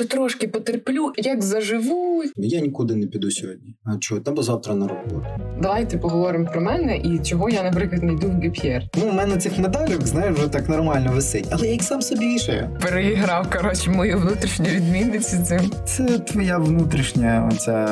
ще трошки потерплю, як заживу. Я нікуди не піду сьогодні. А чого? Та бо завтра на роботу. Давайте поговоримо про мене і чого я, наприклад, не йду в ГПР. Ну, у мене цих медалюк, знаєш, вже так нормально висить, але я їх сам собі вішаю. Переіграв, коротше, мою внутрішню відмінницю цим. Це твоя внутрішня оця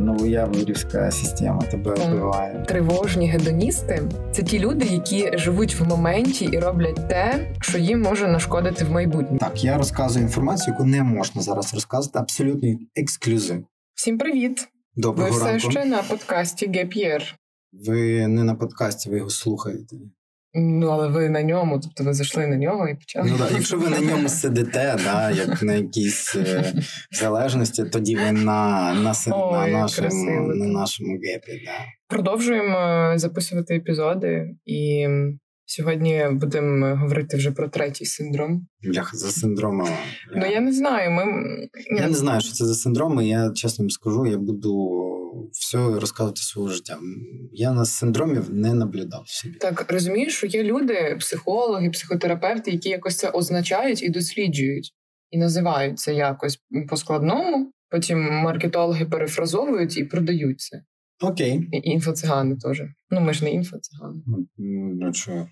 новоявлівська система тебе вбиває. Тривожні гедоністи це ті люди, які живуть в моменті і роблять те, що їм може нашкодити в майбутньому. Так, я розказую інформацію, яку не можна зараз розказати. Абсолютний ексклюзив. Всім привіт! Ви Доброго все ще на подкасті Геп'єр. Ви не на подкасті, ви його слухаєте. Ну, але ви на ньому, тобто ви зайшли на нього і почали. Ну да, якщо ви на ньому сидите, да, як на якійсь е, залежності, тоді ви на, на, Ой, на, нашому, красиво на нашому гепі. Да. Продовжуємо е, записувати епізоди, і сьогодні будемо говорити вже про третій синдром. Бляха, за синдромом. Ну я не знаю. Ми Я не знаю, що це за синдроми. Я чесно вам скажу, я буду все розказувати свого життя. Я на синдромів не наблюдав собі. так розумію, що є люди, психологи, психотерапевти, які якось це означають і досліджують, і називають це якось по складному. Потім маркетологи перефразовують і продають це. Окей. І інфоцигани теж. Ну ми ж не інфоцигани. Ну що?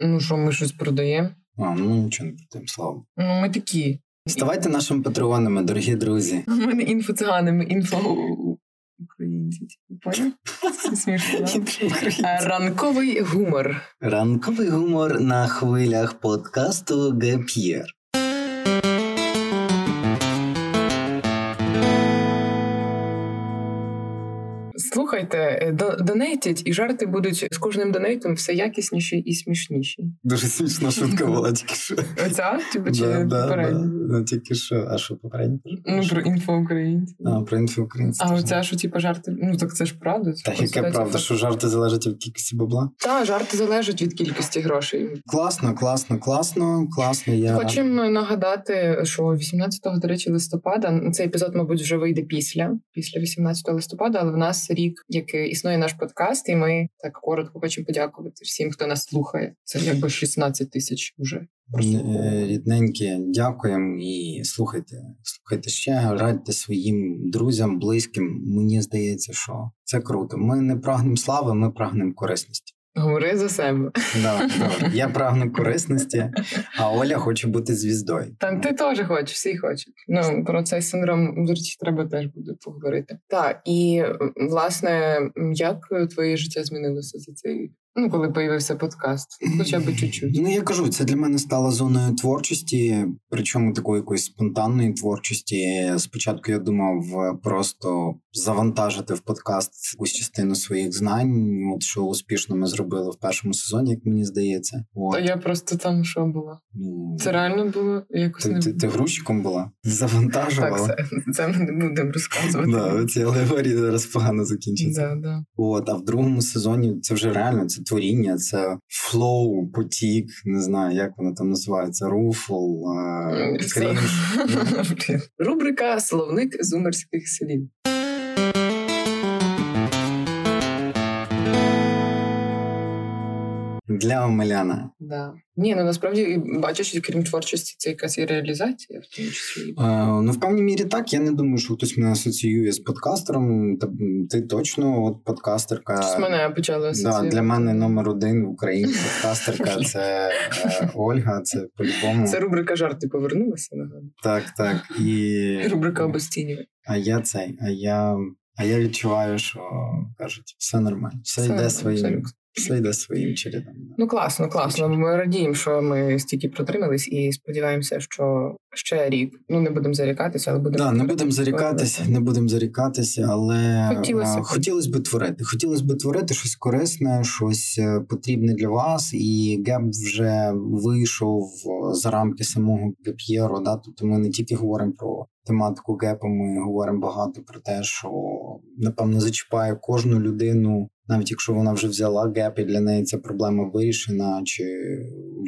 Ну що, ми щось продаємо? А, ну нічого не продаємо, слава. Ну ми такі. Ставайте нашими патреонами, дорогі друзі. Ми не інфоцигани, ми інфо українці. Поняв? Смішно. да? Е, Ранковий гумор. Ранковий гумор на хвилях подкасту Геп'єр. Слухайте, е, донейтять, і жарти будуть з кожним донейтом все якісніші і смішніші. Дуже смішна шутка була тільки що. Оця типу, чи попередня? да. Ну, тільки що. А що попередньо? Ну, про інфоукраїнців. А, про інфоукраїнське. А оця, що типу жарти, ну так це ж правда. Та яка правда, що жарти залежать від кількості бабла? Та, жарти залежать від кількості грошей. Класно, класно, класно, класно. Я Хочемо нагадати, що 18 до речі, листопада цей епізод, мабуть, вже вийде після після 18 листопада, але в нас рік, як існує наш подкаст, і ми так коротко хочемо подякувати всім, хто нас слухає. Це якби 16 тисяч уже. Е, рідненькі, дякуємо і слухайте. Слухайте ще, радьте своїм друзям, близьким. Мені здається, що це круто. Ми не прагнемо слави, ми прагнемо корисності. Говори за себе. Да, да. Я прагну корисності, а Оля хоче бути звіздою. Там ти теж хочеш, всі хочуть. Ну про цей синдром до речі, треба теж буде поговорити. Так, і власне, як твоє життя змінилося за цей рік? Ну, коли появився подкаст, хоча б чуть-чуть. Ну я кажу, це для мене стало зоною творчості, причому такої якоїсь спонтанної творчості. Спочатку я думав е, просто завантажити в подкаст якусь частину своїх знань, от що успішно ми зробили в першому сезоні, як мені здається. От. Та я просто там що була. Ну, Це реально було якось ти, не ти, ти грузчиком була? Завантажувала? так. Це, це ми не будемо розказувати. Да, ці алегорії зараз погано закінчаться. Да, да. От, а в другому сезоні це вже реально це творіння, це flow, потік, не знаю, як воно там називається, руфл, е, крінж. Рубрика Словник зумерських слів. Для Омеляна. Да. Ні, ну насправді бачиш, крім творчості, це якась і реалізація, в тому числі. Е, ну, в певній мірі так. Я не думаю, що хтось мене асоціює з подкастером. Та, ти точно от подкастерка. Щось мене почали Да, для мене номер один в Україні подкастерка це е, Ольга, це по-любому. Це рубрика жарти повернулася нагадую. Так, так. І... Рубрика обесцінювання. А я цей, а я, а я відчуваю, що кажуть, все нормально, все, Все, йде своїм. Все йде своїм чередом. Ну класно, класно. Ми радіємо, що ми стільки протримались, і сподіваємося, що ще рік. Ну не будемо зарікатися, але будемо Да, не будемо зарікатися, не будемо зарікатися, але Хотілося а, б. хотілося б творити. Хотілося б творити щось корисне, щось е, потрібне для вас. І Геп вже вийшов е, за рамки самого Геп'єру. Да? Тобто ми не тільки говоримо про тематику Гепа, ми говоримо багато про те, що напевно зачіпає кожну людину. Навіть якщо вона вже взяла gap, і для неї ця проблема вирішена, чи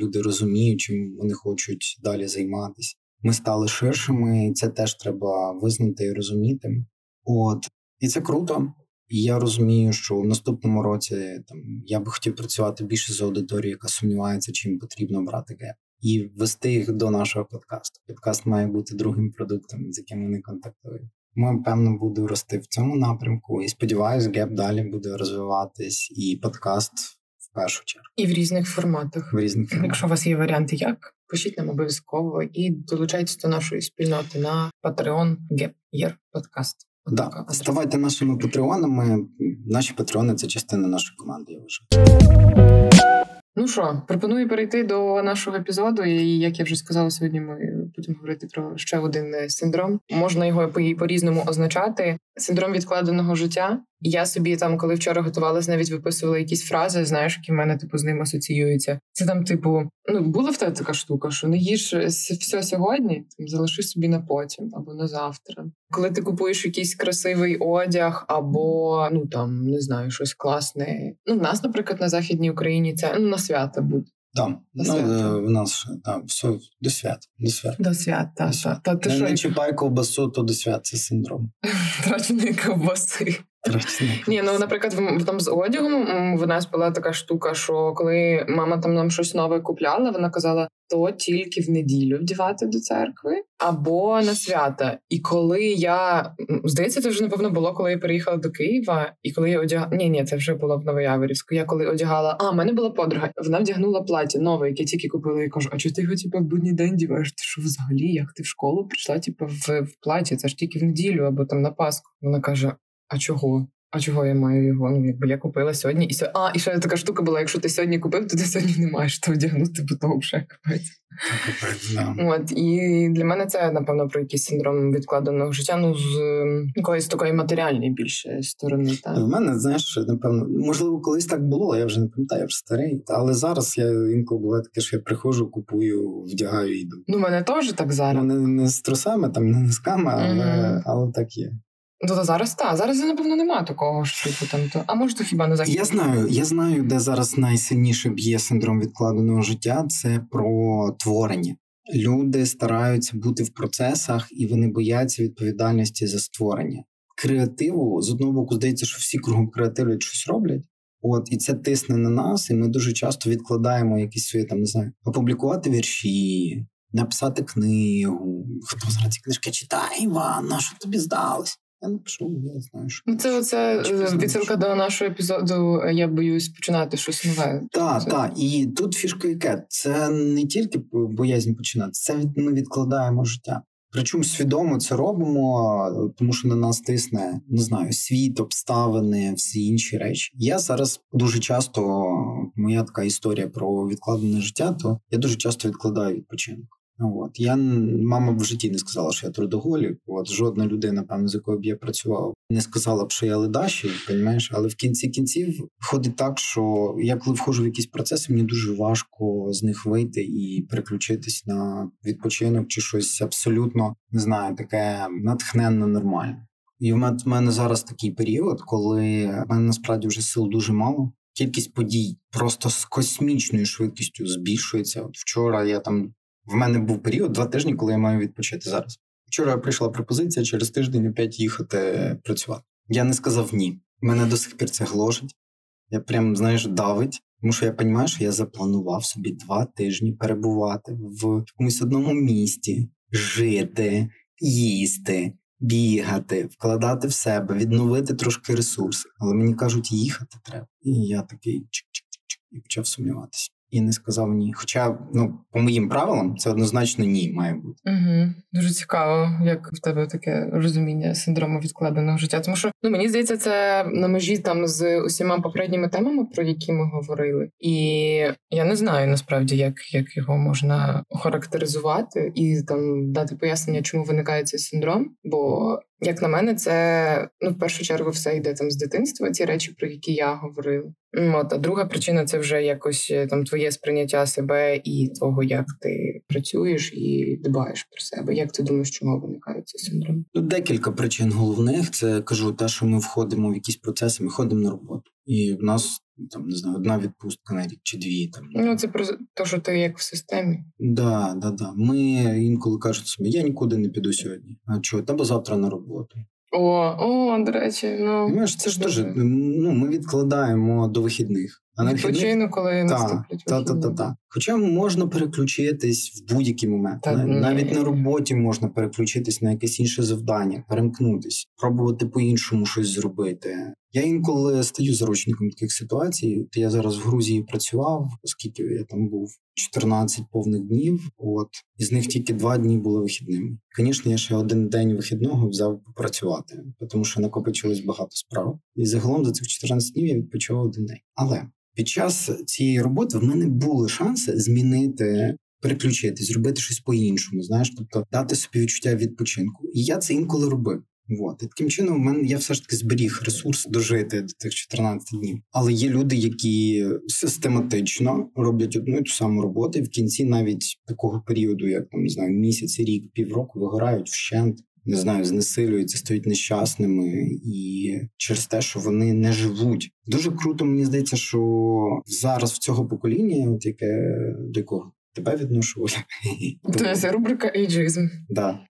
люди розуміють, чим вони хочуть далі займатися. Ми стали ширшими, і це теж треба визнати і розуміти. От і це круто. І я розумію, що в наступному році там я би хотів працювати більше з аудиторією, яка сумнівається, чи їм потрібно брати gap. І ввести їх до нашого подкасту. Подкаст має бути другим продуктом, з яким вони контактують. Ми певно буду рости в цьому напрямку, і сподіваюся, геп далі буде розвиватись, і подкаст в першу чергу. І в різних форматах. В різних форматах. Якщо у вас є варіанти, як пишіть нам обов'язково і долучайтесь до нашої спільноти на Patreon Gap Year Podcast. Да. Ставайте нашими патреонами. Наші патреони це частина нашої команди. Я вважаю. Ну що, пропоную перейти до нашого епізоду. І як я вже сказала, сьогодні ми будемо говорити про ще один е, синдром. Можна його по різному означати. Синдром відкладеного життя. Я собі там, коли вчора готувалась, навіть виписувала якісь фрази, знаєш, які в мене типу з ним асоціюються. Це там, типу, ну була в тебе така штука, що не їж е, все сьогодні, там залиши собі на потім або на завтра. Коли ти купуєш якийсь красивий одяг, або ну там не знаю, щось класне. Ну, в нас, наприклад, на західній Україні це ну на свята буде. Да. Ну, е, в нас да, все до свят. До свят. До свят, так. Та, та, та, не, не чіпай ковбасу, то до свят це синдром. Втраченої ковбаси. Ні, ну наприклад, в там з одягом в нас була така штука, що коли мама там нам щось нове купляла, вона казала: то тільки в неділю вдівати до церкви або на свята. І коли я здається, це вже напевно було, коли я переїхала до Києва, і коли я одягала ні, ні, це вже було в Новояворівську. Я коли одягала, а в мене була подруга, вона вдягнула плаття нове, яке тільки купила. Я кажу, а чого ти його типу, в будній день діваєш? Ти що взагалі? Як ти в школу прийшла? Типу, в, в платі? Це ж тільки в неділю або там на Пасху. Вона каже: а чого? А чого я маю його? Ну, якби я купила сьогодні, і сьогодні. А, і ще така штука була: якщо ти сьогодні купив, то ти сьогодні не маєш то вдягнути, бо того вже капець. От і для мене це напевно про якийсь синдром відкладеного життя. Ну з якоїсь такої матеріальної більше сторони. Так? В мене знаєш, напевно, можливо, колись так було. Я вже не пам'ятаю, я вже старий. Але зараз я інколи буває таке, що я приходжу, купую, вдягаю і йду. Ну, мене теж так зараз. Ну, не, не з трусами, там не носками, але, mm-hmm. але так є. Ну, то зараз так. Зараз напевно немає такого ж типу там. То а може то хіба не захід? Я знаю. Я знаю, де зараз найсильніше б'є синдром відкладеного життя. Це про творення. Люди стараються бути в процесах і вони бояться відповідальності за створення. Креативу з одного боку здається, що всі кругом креативлять щось роблять. От і це тисне на нас, і ми дуже часто відкладаємо якісь свої там не знаю, опублікувати вірші, написати книгу. Хто зараз ці книжки читає, Іван, на що тобі здалось? Я напишу, я знаю, що ну, це оце е, відсилка до нашого епізоду. Е, я боюсь починати щось нове. Так, так. І тут фішка яке це не тільки боязнь починати, це від ми відкладаємо життя. Причому свідомо це робимо, тому що на нас тисне не знаю, світ, обставини, всі інші речі. Я зараз дуже часто моя така історія про відкладене життя, то я дуже часто відкладаю відпочинок. От я мама в житті не сказала, що я трудоголік. От жодна людина, певно, з якою б я працював, не сказала б, що я ледаший, розумієш? Але в кінці кінців виходить так, що я коли входжу в якісь процеси, мені дуже важко з них вийти і переключитись на відпочинок чи щось абсолютно не знаю, таке натхненно нормальне. І в мене зараз такий період, коли в мене насправді вже сил дуже мало. Кількість подій просто з космічною швидкістю збільшується. От вчора я там в мене був період два тижні, коли я маю відпочити зараз. Вчора прийшла пропозиція через тиждень опять їхати працювати. Я не сказав ні. Мене до сих пір це гложить. Я прям, знаєш, давить, тому що я розумію, що я запланував собі два тижні перебувати в якомусь одному місті, жити, їсти, бігати, вкладати в себе, відновити трошки ресурси. Але мені кажуть, їхати треба. І я такий чик-чик-чик і почав сумніватися і не сказав ні. Хоча, ну, по моїм правилам, це однозначно ні має бути. Угу. Дуже цікаво, як в тебе таке розуміння синдрому відкладеного життя. Тому що ну мені здається, це на межі там з усіма попередніми темами, про які ми говорили, і я не знаю насправді, як як його можна охарактеризувати і там дати пояснення, чому виникає цей синдром. Бо як на мене, це ну в першу чергу все йде там з дитинства. Ці речі, про які я говорила. От, а друга причина це вже якось е, там твоє сприйняття себе і того, як ти працюєш і дбаєш про себе. Як ти думаєш, чому виникає цей синдром? Декілька причин головних. Це кажу, те, що ми входимо в якісь процеси, ми ходимо на роботу, і в нас там не знаю, одна відпустка на рік чи дві. Там ну це про те, що ти як в системі. Да, да, да. Ми інколи кажуть собі, я нікуди не піду сьогодні. А чого? Та завтра на роботу. О, о, до речі, ну Знаєш, це ж теж ну, ми відкладаємо до вихідних. А на Відпочину, коли наступлять та, та, та, та. Хоча можна переключитись в будь-який момент. Та, Навіть ні. на роботі можна переключитись на якесь інше завдання, перемкнутись, пробувати по-іншому щось зробити. Я інколи стаю заручником таких ситуацій. Я зараз в Грузії працював, оскільки я там був 14 повних днів. От із них тільки два дні були вихідними. Звісно, я ще один день вихідного взяв попрацювати, тому що накопичилось багато справ. І загалом за цих 14 днів я відпочивав один день. Але під час цієї роботи в мене були шанси змінити. Переключити, зробити щось по-іншому, знаєш, тобто дати собі відчуття відпочинку. І я це інколи робив. От. І таким чином, в мене я все ж таки зберіг ресурс дожити до тих 14 днів. Але є люди, які систематично роблять одну і ту саму роботу, і в кінці навіть такого періоду, як там не знаю, місяць, рік, півроку, вигорають вщент. Не знаю, знесилюються, стають нещасними і через те, що вони не живуть. Дуже круто, мені здається, що зараз в цього покоління, от яке до якого тебе відношу. Це рубрика ейджизм. Да.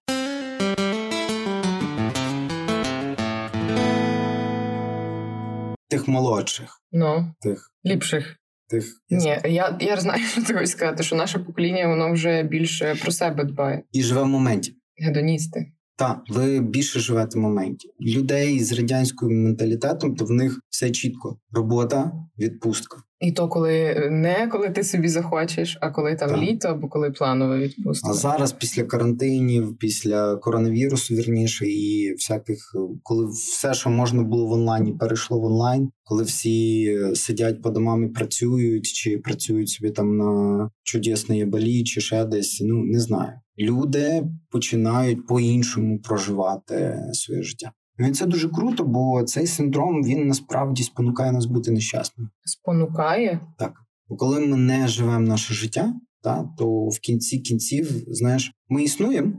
Тих молодших, ну тих ліпших. Тих ні, я я знаю, що ти хочеш сказати, що наше покоління воно вже більше про себе дбає і живе в моменті. Гедоністи. Так, ви більше живете в моменті. Людей з радянським менталітетом, то в них все чітко: робота, відпустка. І то, коли не коли ти собі захочеш, а коли там так. літо або коли планове відпустка. А зараз, після карантинів, після коронавірусу, вірніше, і всяких, коли все, що можна було в онлайні, перейшло в онлайн, коли всі сидять по домам і працюють, чи працюють собі там на чудесної балі, чи ще десь, ну не знаю. Люди починають по-іншому проживати своє життя. Ну, і це дуже круто, бо цей синдром він насправді спонукає нас бути нещасним. Спонукає? Так. Бо коли ми не живемо наше життя, та, то в кінці кінців, знаєш, ми існуємо,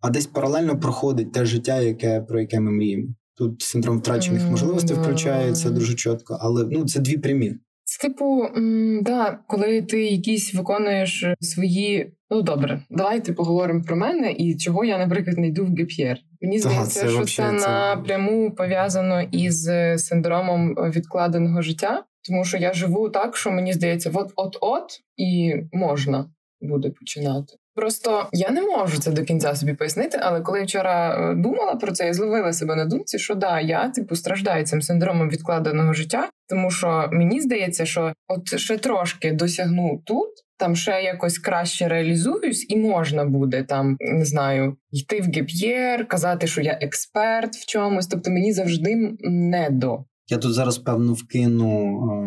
а десь паралельно проходить те життя, яке про яке ми мріємо. Тут синдром втрачених можливостей включається дуже чітко, але ну це дві прямі. Це типу, м, да, коли ти якісь виконуєш свої. Ну добре, давайте поговоримо про мене і чого я, наприклад, не йду в ГПР. Мені здається, що це напряму пов'язано із синдромом відкладеного життя, тому що я живу так, що мені здається, от-от-от і можна буде починати. Просто я не можу це до кінця собі пояснити, але коли я вчора е, думала про це, я зловила себе на думці, що да, я типу страждаю цим синдромом відкладеного життя, тому що мені здається, що от ще трошки досягну тут, там ще якось краще реалізуюсь, і можна буде там не знаю йти в геп'єр, казати, що я експерт в чомусь. Тобто мені завжди не до. Я тут зараз певно вкину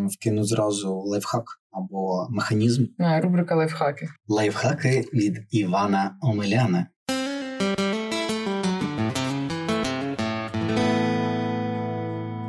е, вкину зразу лайфхак або механізм. А, Рубрика лайфхаки. Лайфхаки від Івана Омеляна.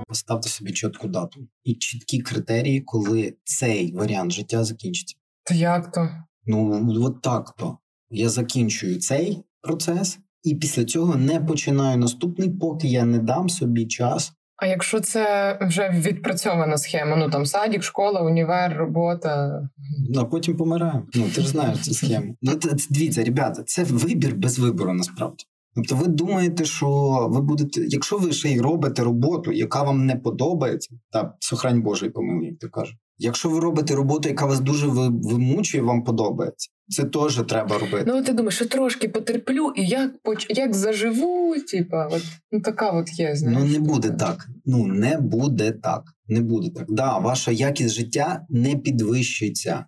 Поставте собі чітку дату і чіткі критерії, коли цей варіант життя закінчиться. То як то? Ну от так то. Я закінчую цей процес, і після цього не починаю наступний, поки я не дам собі час а якщо це вже відпрацьована схема, ну там садік, школа, універ, робота. Ну, а потім помираю. Ну ти ж знаєш цю схему. Ну дивіться, ребята, це вибір без вибору насправді. Тобто, ви думаєте, що ви будете, якщо ви ще й робите роботу, яка вам не подобається, та сохрань Божий помилуй, як ти кажеш. Якщо ви робите роботу, яка вас дуже вимучує, вам подобається. Це теж треба робити. Ну ти думаєш, що трошки потерплю, і як як заживу, типа, от ну така от є. знаєш. Ну не буде так. Ну не буде так. Не буде так. Да, ваша якість життя не підвищиться.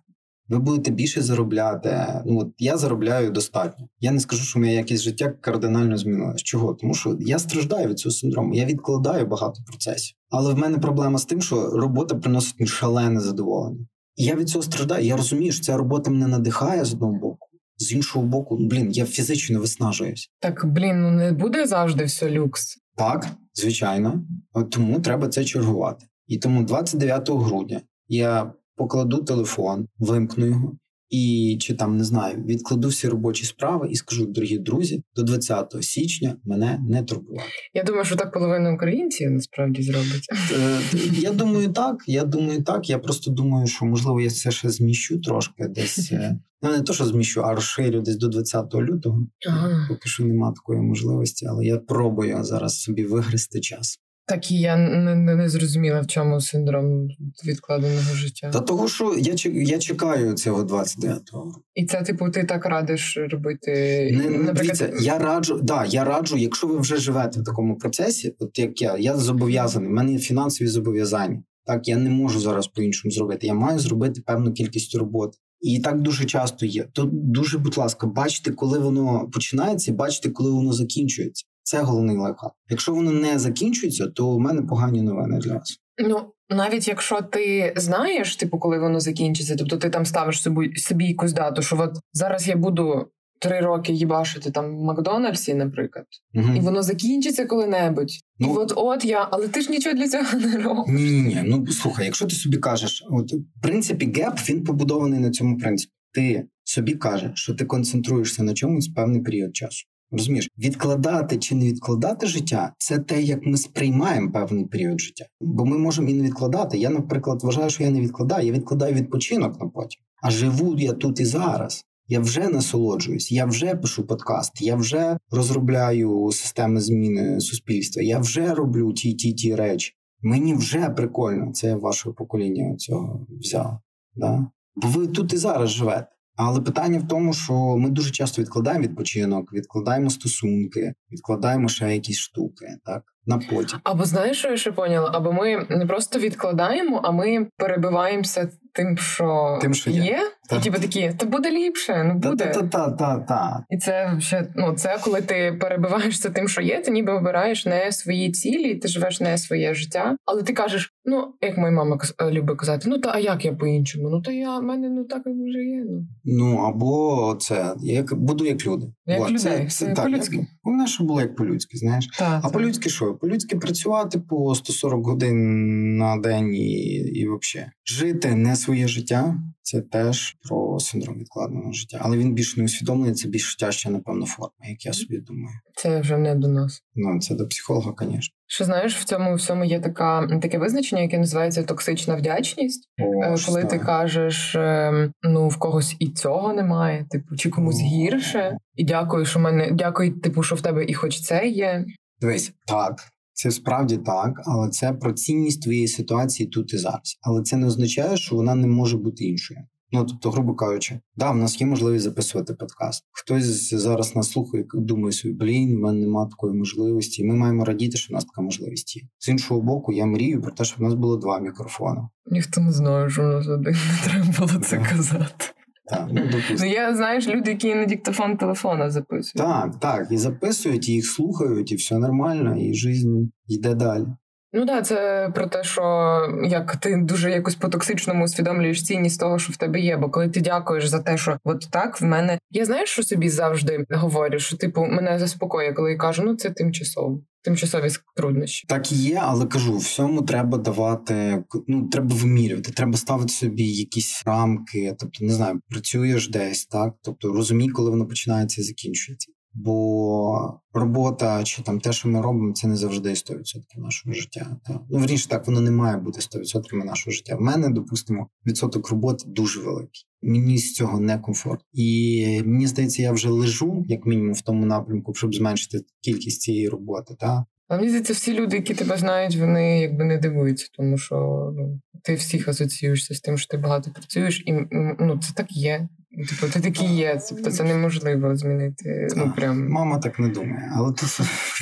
Ви будете більше заробляти. Ну от я заробляю достатньо. Я не скажу, що моя якість життя кардинально змінилась. Чого? Тому що я страждаю від цього синдрому. Я відкладаю багато процесів. Але в мене проблема з тим, що робота приносить шалене задоволення. І я від цього страждаю. Я розумію, що ця робота мене надихає з одного боку. З іншого боку, блін, я фізично виснажуюсь. Так, блін, ну не буде завжди все люкс. Так, звичайно. От Тому треба це чергувати. І тому 29 грудня я покладу телефон, вимкну його. І чи там не знаю, відкладу всі робочі справи і скажу, дорогі друзі, до 20 січня мене не турбувати. Я думаю, що так половина українців насправді зробить. Е, я думаю, так. Я думаю, так. Я просто думаю, що можливо я це ще зміщу трошки десь. Е, ну не то, що зміщу, а розширю десь до 20 лютого. Ага. Поки що немає такої можливості, але я пробую зараз собі вигрести час. Так і я не, не, не зрозуміла, в чому синдром відкладеного життя. Та того, що я я чекаю цього 29-го. І це, типу, ти так радиш робити. Не, Наприклад... Дивіться, я раджу, да, я раджу, якщо ви вже живете в такому процесі, от як я, я зобов'язаний, в мене є фінансові зобов'язання. Так, я не можу зараз по-іншому зробити. Я маю зробити певну кількість роботи. І так дуже часто є. То дуже, будь ласка, бачите, коли воно починається, бачите, коли воно закінчується. Це головний лайфхак. Якщо воно не закінчується, то в мене погані новини для вас. Ну навіть якщо ти знаєш, типу, коли воно закінчиться, тобто ти там ставиш собі собі якусь дату, що от зараз я буду три роки їбашити там в Макдональдсі, наприклад, угу. і воно закінчиться коли-небудь. Ну, і от от я, але ти ж нічого для цього не робиш. Ні, ні, ні. Ну слухай, якщо ти собі кажеш, от в принципі, геп він побудований на цьому принципі. Ти собі кажеш, що ти концентруєшся на чомусь певний період часу. Розумієш, відкладати чи не відкладати життя це те, як ми сприймаємо певний період життя. Бо ми можемо і не відкладати. Я, наприклад, вважаю, що я не відкладаю, я відкладаю відпочинок на потім. А живу я тут і зараз. Я вже насолоджуюсь, я вже пишу подкаст, я вже розробляю системи зміни суспільства, я вже роблю ті ті ті речі. Мені вже прикольно. Це ваше покоління цього взяло. Да? Бо ви тут і зараз живете. Але питання в тому, що ми дуже часто відкладаємо відпочинок, відкладаємо стосунки, відкладаємо ще якісь штуки, так на потім. Або знаєш, що я ще поняла? Або ми не просто відкладаємо, а ми перебиваємося тим, що тим, що є, є? І типу такі, то буде ліпше, ну буде. Та-та-та-та-та. І це ще ну це коли ти перебиваєшся тим, що є, ти ніби обираєш не свої цілі, ти живеш не своє життя, але ти кажеш, ну як моя мама е, любить казати, ну та а як я по-іншому? Ну то я в мене ну так вже є. Ну ну або це як буду як люди. Як О, людей. Це, це, це так, по-людськи. Головне, що було як по-людськи, знаєш. Так, а по-людськи що? По-людськи працювати по 140 годин на день і, і взагалі жити не своє життя. Це теж про синдром відкладеного життя, але він більш не усвідомлений, це більш тяжча, напевно, форма, як я собі думаю. Це вже не до нас. Ну це до психолога, звісно. Що знаєш, в цьому всьому є така таке визначення, яке називається токсична вдячність. О, е, Коли ти кажеш, ем, ну в когось і цього немає, типу, чи комусь О. гірше, і дякую, що мене дякую, типу, що в тебе і хоч це є. Дивись, так. Це справді так, але це про цінність твоєї ситуації тут і зараз. Але це не означає, що вона не може бути іншою. Ну тобто, грубо кажучи, да, в нас є можливість записувати подкаст. Хтось зараз нас слухає, думає собі, блін, в мене немає такої можливості. Ми маємо радіти, що в нас така можливість є. З іншого боку, я мрію про те, щоб в нас було два мікрофони. Ніхто не знає, що у нас один не треба було це казати. Так, ну, ну я знаєш, люди, які на диктофон телефона записують. Так, так, і записують, і їх слухають, і все нормально, і життя йде далі. Ну да, це про те, що як ти дуже якось по токсичному усвідомлюєш цінність того, що в тебе є. Бо коли ти дякуєш за те, що от так в мене я знаєш, що собі завжди говорю, що типу мене заспокоює, коли я кажу, ну це тимчасово. Тимчасові труднощі так є, але кажу, всьому треба давати. Ну треба вимірювати, треба ставити собі якісь рамки. Тобто, не знаю, працюєш десь, так тобто розумій, коли воно починається і закінчується. Бо робота чи там те, що ми робимо, це не завжди 100% нашого життя. Та. Ну, вірніше, так, воно не має бути 100% нашого життя. В мене, допустимо, відсоток роботи дуже великий. Мені з цього не комфорт. І мені здається, я вже лежу, як мінімум, в тому напрямку, щоб зменшити кількість цієї роботи. Та. А мені здається, всі люди, які тебе знають, вони якби не дивуються, тому що ну, ти всіх асоціюєшся з тим, що ти багато працюєш, і ну це так є. Типу, ти такий є, тобто це неможливо змінити. Ну прям мама так не думає, але ти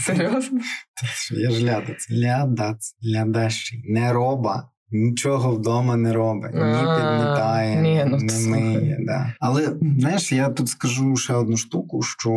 серйозно? Я ж лядац, лядац, лядащий, не роба. Нічого вдома не робить, ні підмітає, ні, ну, не миє. Да. Але знаєш, я тут скажу ще одну штуку: що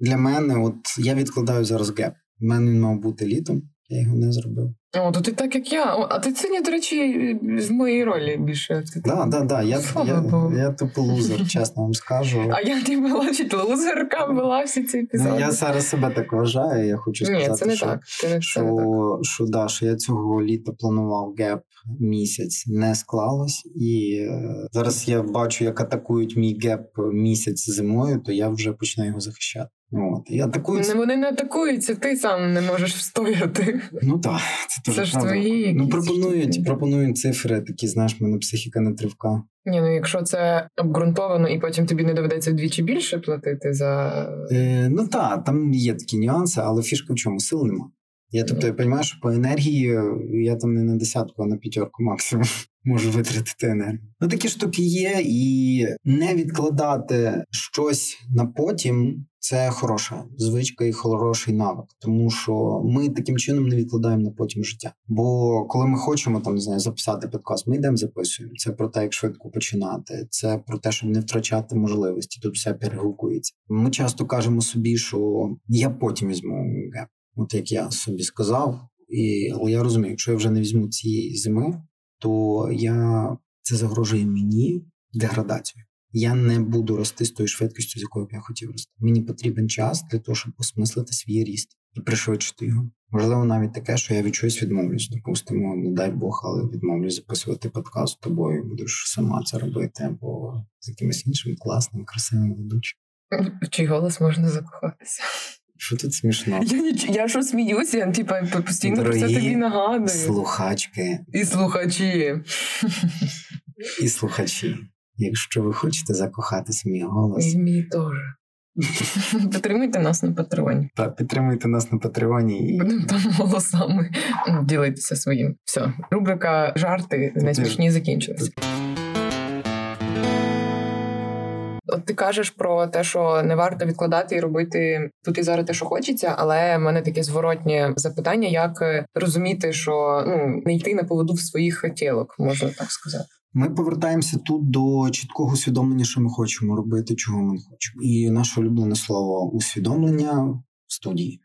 для мене, от я відкладаю зараз gap. У мене він мав бути літом, я його не зробив. О, то ти так як я. А ти сьогодні, до речі, в моїй ролі більше. Так, так, так. Да. Я я, я тупо лузер, чесно вам скажу. А я ти була чуть лузерка була всі ці епізоди. Ну, Я зараз себе так вважаю. Я хочу сказати, Ні, це не що, так. Це не що, так. що, да, що я цього літа планував gap місяць, не склалось. І е, зараз я бачу, як атакують мій gap місяць зимою, то я вже почну його захищати. От. І атакують... Не, вони не атакуються, ти сам не можеш встояти. Ну так, це Це ж твої. Ну пропонують, пропонують цифри, такі знаєш, мене психіка не тривка. Ні, ну якщо це обґрунтовано, і потім тобі не доведеться вдвічі більше платити за. Е, Ну так, там є такі нюанси, але фішка в чому сил нема. Я тобто я розумію, що по енергії я там не на десятку, а на п'ятерку максимум можу витратити енергію. Ну такі штуки є, і не відкладати щось на потім. Це хороша звичка і хороший навик, тому що ми таким чином не відкладаємо на потім життя. Бо коли ми хочемо там не знаю, записати подкаст, ми йдемо записуємо. Це про те, як швидко починати. Це про те, щоб не втрачати можливості. Тут все перегукується. Ми часто кажемо собі, що я потім візьму геп. От як я собі сказав, і але я розумію, якщо я вже не візьму цієї зими, то я це загрожує мені деградацією. Я не буду рости з тою швидкістю, з якою б я хотів рости. Мені потрібен час для того, щоб осмислити свій ріст і пришвидшити його. Можливо, навіть таке, що я від чогось відмовлюсь. Допустимо, не дай Бог, але відмовлюсь записувати подкаст з тобою. Будеш сама це робити, або з якимось іншим класним, красивим ведучим. В чий голос можна закохатися? Що тут смішно? Я ніч... я що сміюся, типа постійно Дорогі про це тобі нагадую. Слухачки І слухачі. і слухачі. Якщо ви хочете закохатись в мій голос, І мій теж. Підтримуйте нас на патреоні. та підтримуйте нас на Патреоні. І... Будемо там голосами ділитися своїм. Все, рубрика жарти найсмішні закінчилась. От ти кажеш про те, що не варто відкладати і робити тут і зараз те, що хочеться, але в мене таке зворотнє запитання: як розуміти, що ну не йти на поводу в своїх хотілок, можна так сказати. Ми повертаємося тут до чіткого усвідомлення, що ми хочемо робити, чого ми не хочемо. І наше улюблене слово усвідомлення в студії.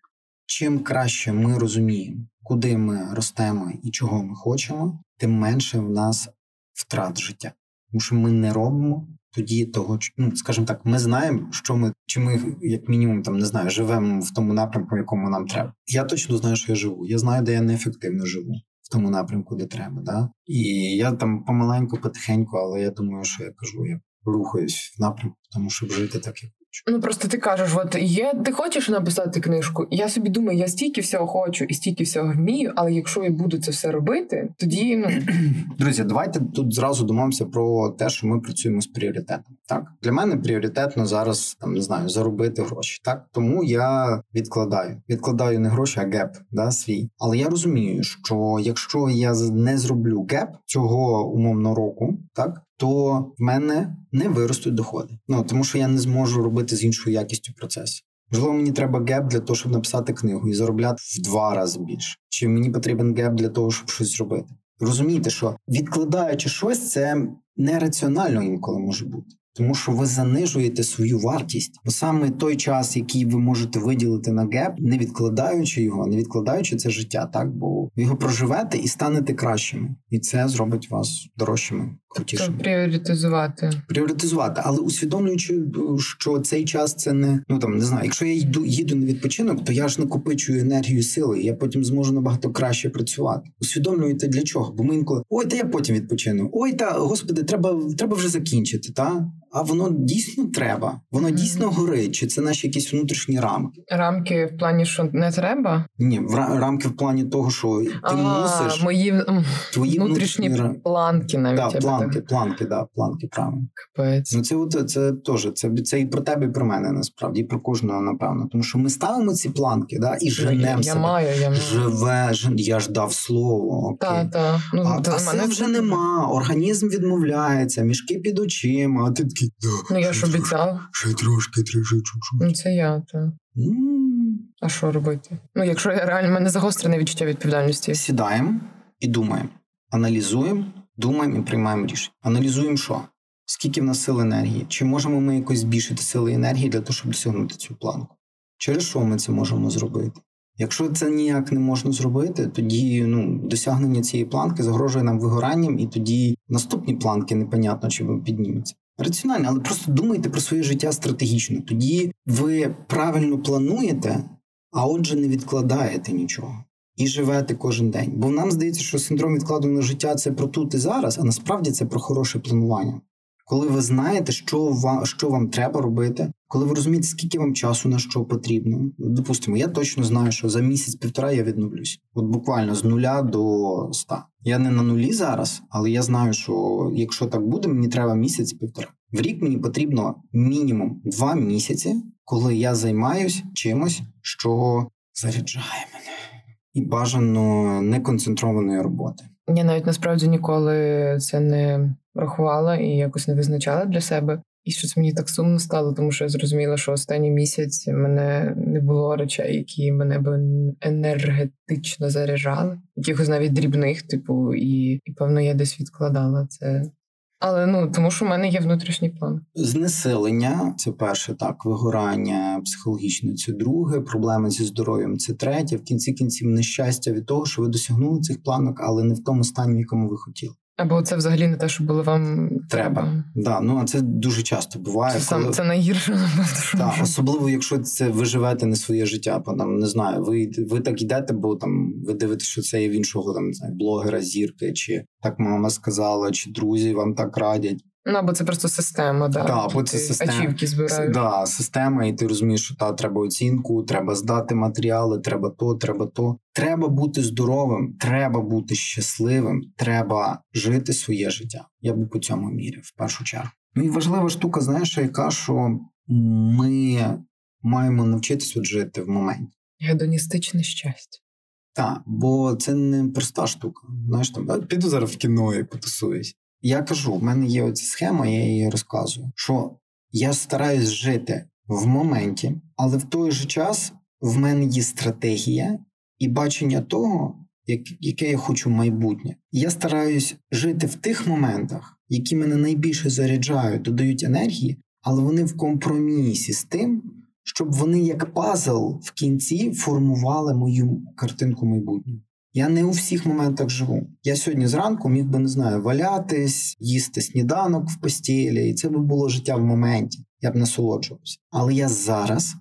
Чим краще ми розуміємо, куди ми ростемо і чого ми хочемо, тим менше в нас втрат життя. Тому що ми не робимо тоді того, ну скажімо так, ми знаємо, що ми чи ми, як мінімум, там не знаю, живемо в тому напрямку, в якому нам треба. Я точно знаю, що я живу. Я знаю, де я неефективно живу в тому напрямку, де треба. Да? І я там помаленьку, потихеньку, але я думаю, що я кажу, я рухаюсь в напрямку, тому щоб жити так, як Ну просто ти кажеш, от є, ти хочеш написати книжку? Я собі думаю, я стільки всього хочу і стільки всього вмію, але якщо я буду це все робити, тоді ну друзі, давайте тут зразу домовимося про те, що ми працюємо з пріоритетом. Так для мене пріоритетно зараз там не знаю заробити гроші. Так тому я відкладаю, відкладаю не гроші, а gap да свій. Але я розумію, що якщо я не зроблю gap цього умовно року, так то в мене не виростуть доходи. Ну тому що я не зможу робити з іншою якістю процесу. Можливо, мені треба gap для того, щоб написати книгу і заробляти в два рази більше. Чи мені потрібен gap для того, щоб щось зробити? Розумієте, що відкладаючи щось, це нераціонально інколи може бути. Тому що ви занижуєте свою вартість, бо саме той час, який ви можете виділити на геп, не відкладаючи його, не відкладаючи це життя, так бо ви його проживете і станете кращими, і це зробить вас дорожчими, крутішими. пріоритизувати, пріоритизувати, але усвідомлюючи, що цей час це не ну там не знаю. Якщо я йду їду на відпочинок, то я ж накопичую енергію сили, я потім зможу набагато краще працювати. Усвідомлюєте для чого? Бо ми інколи ой, та я потім відпочину. Ой, та господи, треба треба вже закінчити. Та а воно дійсно треба, воно дійсно горить. Чи це наші якісь внутрішні рамки? Рамки в плані, що не треба? Ні, в рамки в плані того, що ти а, мусиш мої твої внутрішні, внутрішні планки, навіть да, планки, планки, да, планки, правильно. Капець. Ну це от це теж це це і про тебе, і про мене насправді, і про кожного, напевно. Тому що ми ставимо ці планки, да, і женемо себе. Я маю, я маю. Живе, жен... я ж дав слово. Так, так. Ну, а, а мене вже нема. Організм відмовляється, мішки під очима, а ти такий. Ну я ж обіцяв. Ще трошки, трошки, чуть-чуть. Ну це я, так. А що робити? Ну, якщо я реально в мене загострене відчуття відповідальності. Сідаємо і думаємо, аналізуємо, думаємо і приймаємо рішення. Аналізуємо, що скільки в нас сил енергії, чи можемо ми якось збільшити сили енергії для того, щоб досягнути цю планку? Через що ми це можемо зробити? Якщо це ніяк не можна зробити, тоді ну досягнення цієї планки загрожує нам вигоранням, і тоді наступні планки непонятно чи піднімуться. Раціонально, але просто думайте про своє життя стратегічно. Тоді ви правильно плануєте, а отже, не відкладаєте нічого і живете кожен день. Бо нам здається, що синдром відкладеного життя це про тут і зараз, а насправді це про хороше планування. Коли ви знаєте, що вам що вам треба робити, коли ви розумієте, скільки вам часу на що потрібно. Допустимо, я точно знаю, що за місяць-півтора я відновлюсь. От буквально з нуля до ста. Я не на нулі зараз, але я знаю, що якщо так буде, мені треба місяць-півтора. В рік мені потрібно мінімум два місяці, коли я займаюсь чимось, що заряджає мене. і бажано неконцентрованої роботи. Я навіть насправді ніколи це не рахувала і якось не визначала для себе. І щось мені так сумно стало, тому що я зрозуміла, що останній місяць мене не було речей, які мене б енергетично заряджали, якихось навіть дрібних, типу, і, і певно я десь відкладала це. Але ну тому, що в мене є внутрішній план. Знесилення це перше, так, вигорання психологічне, це друге, проблеми зі здоров'ям це третє. В кінці кінців нещастя від того, що ви досягнули цих планок, але не в тому стані, в якому ви хотіли. Або це взагалі не те, що було вам треба. треба. Да, ну а це дуже часто буває. Це коли... це найгірше да, особливо, якщо це ви живете не своє життя, бо там не знаю, ви ви так йдете, бо там ви дивитеся, що це є в іншого там не знаю, блогера, зірки, чи так мама сказала, чи друзі вам так радять. Ну, або це просто система, да. Да, або це система. Ачівки збираєш. Да, система, і ти розумієш, що та треба оцінку, треба здати матеріали, треба то, треба то. Треба бути здоровим, треба бути щасливим, треба жити своє життя. Я би по цьому мірі, в першу чергу. Ну і важлива штука, знаєш, яка що ми маємо навчитися жити в моменті. Гедоністичне щастя. Так, бо це не проста штука. Знаєш, там піду зараз в кіно і потусуюсь. Я кажу, в мене є оця схема, я її розказую, що я стараюсь жити в моменті, але в той же час в мене є стратегія і бачення того, як, яке я хочу майбутнє. Я стараюсь жити в тих моментах, які мене найбільше заряджають, додають енергії, але вони в компромісі з тим, щоб вони як пазл в кінці формували мою картинку майбутнього. Я не у всіх моментах живу. Я сьогодні зранку міг би не знаю, валятись, їсти сніданок в постілі, і це би було життя в моменті. Я б насолоджувався. Але я зараз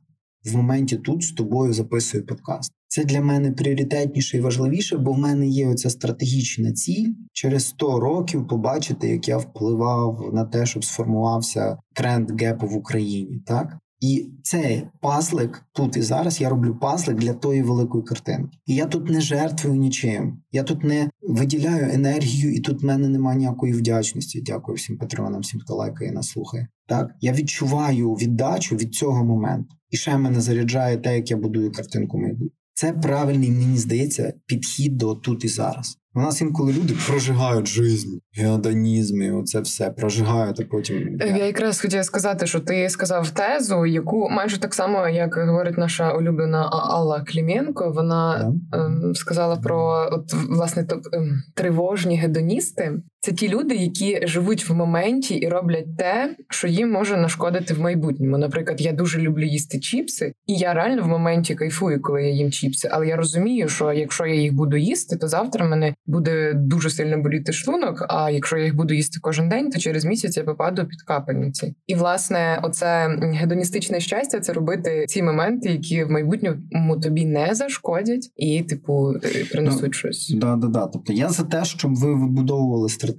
в моменті тут з тобою записую подкаст. Це для мене пріоритетніше і важливіше, бо в мене є оця стратегічна ціль через 100 років побачити, як я впливав на те, щоб сформувався тренд гепу в Україні. Так і цей пазлик тут і зараз я роблю пазлик для тої великої картинки. І я тут не жертвую нічим. Я тут не виділяю енергію, і тут в мене немає ніякої вдячності. Дякую всім патронам, всім, хто лайкає і нас слухає. Так я відчуваю віддачу від цього моменту, і ще мене заряджає те, як я будую картинку майбутнього. Це правильний, мені здається, підхід до тут і зараз. У нас інколи люди прожигають життя, геодонізми, оце все прожигають, а потім я якраз хотіла сказати, що ти сказав тезу, яку майже так само, як говорить наша улюблена Алла Кліменко, вона yeah. ем, сказала про от власне ем, тривожні гедоністи. Це ті люди, які живуть в моменті і роблять те, що їм може нашкодити в майбутньому. Наприклад, я дуже люблю їсти чіпси, і я реально в моменті кайфую, коли я їм чіпси. Але я розумію, що якщо я їх буду їсти, то завтра мене буде дуже сильно боліти шлунок. А якщо я їх буду їсти кожен день, то через місяць я попаду під капельниці. І власне, оце гедоністичне щастя це робити ці моменти, які в майбутньому тобі не зашкодять, і типу принесуть ну, щось. Да, да, да. Тобто я за те, щоб ви вибудовували стратегію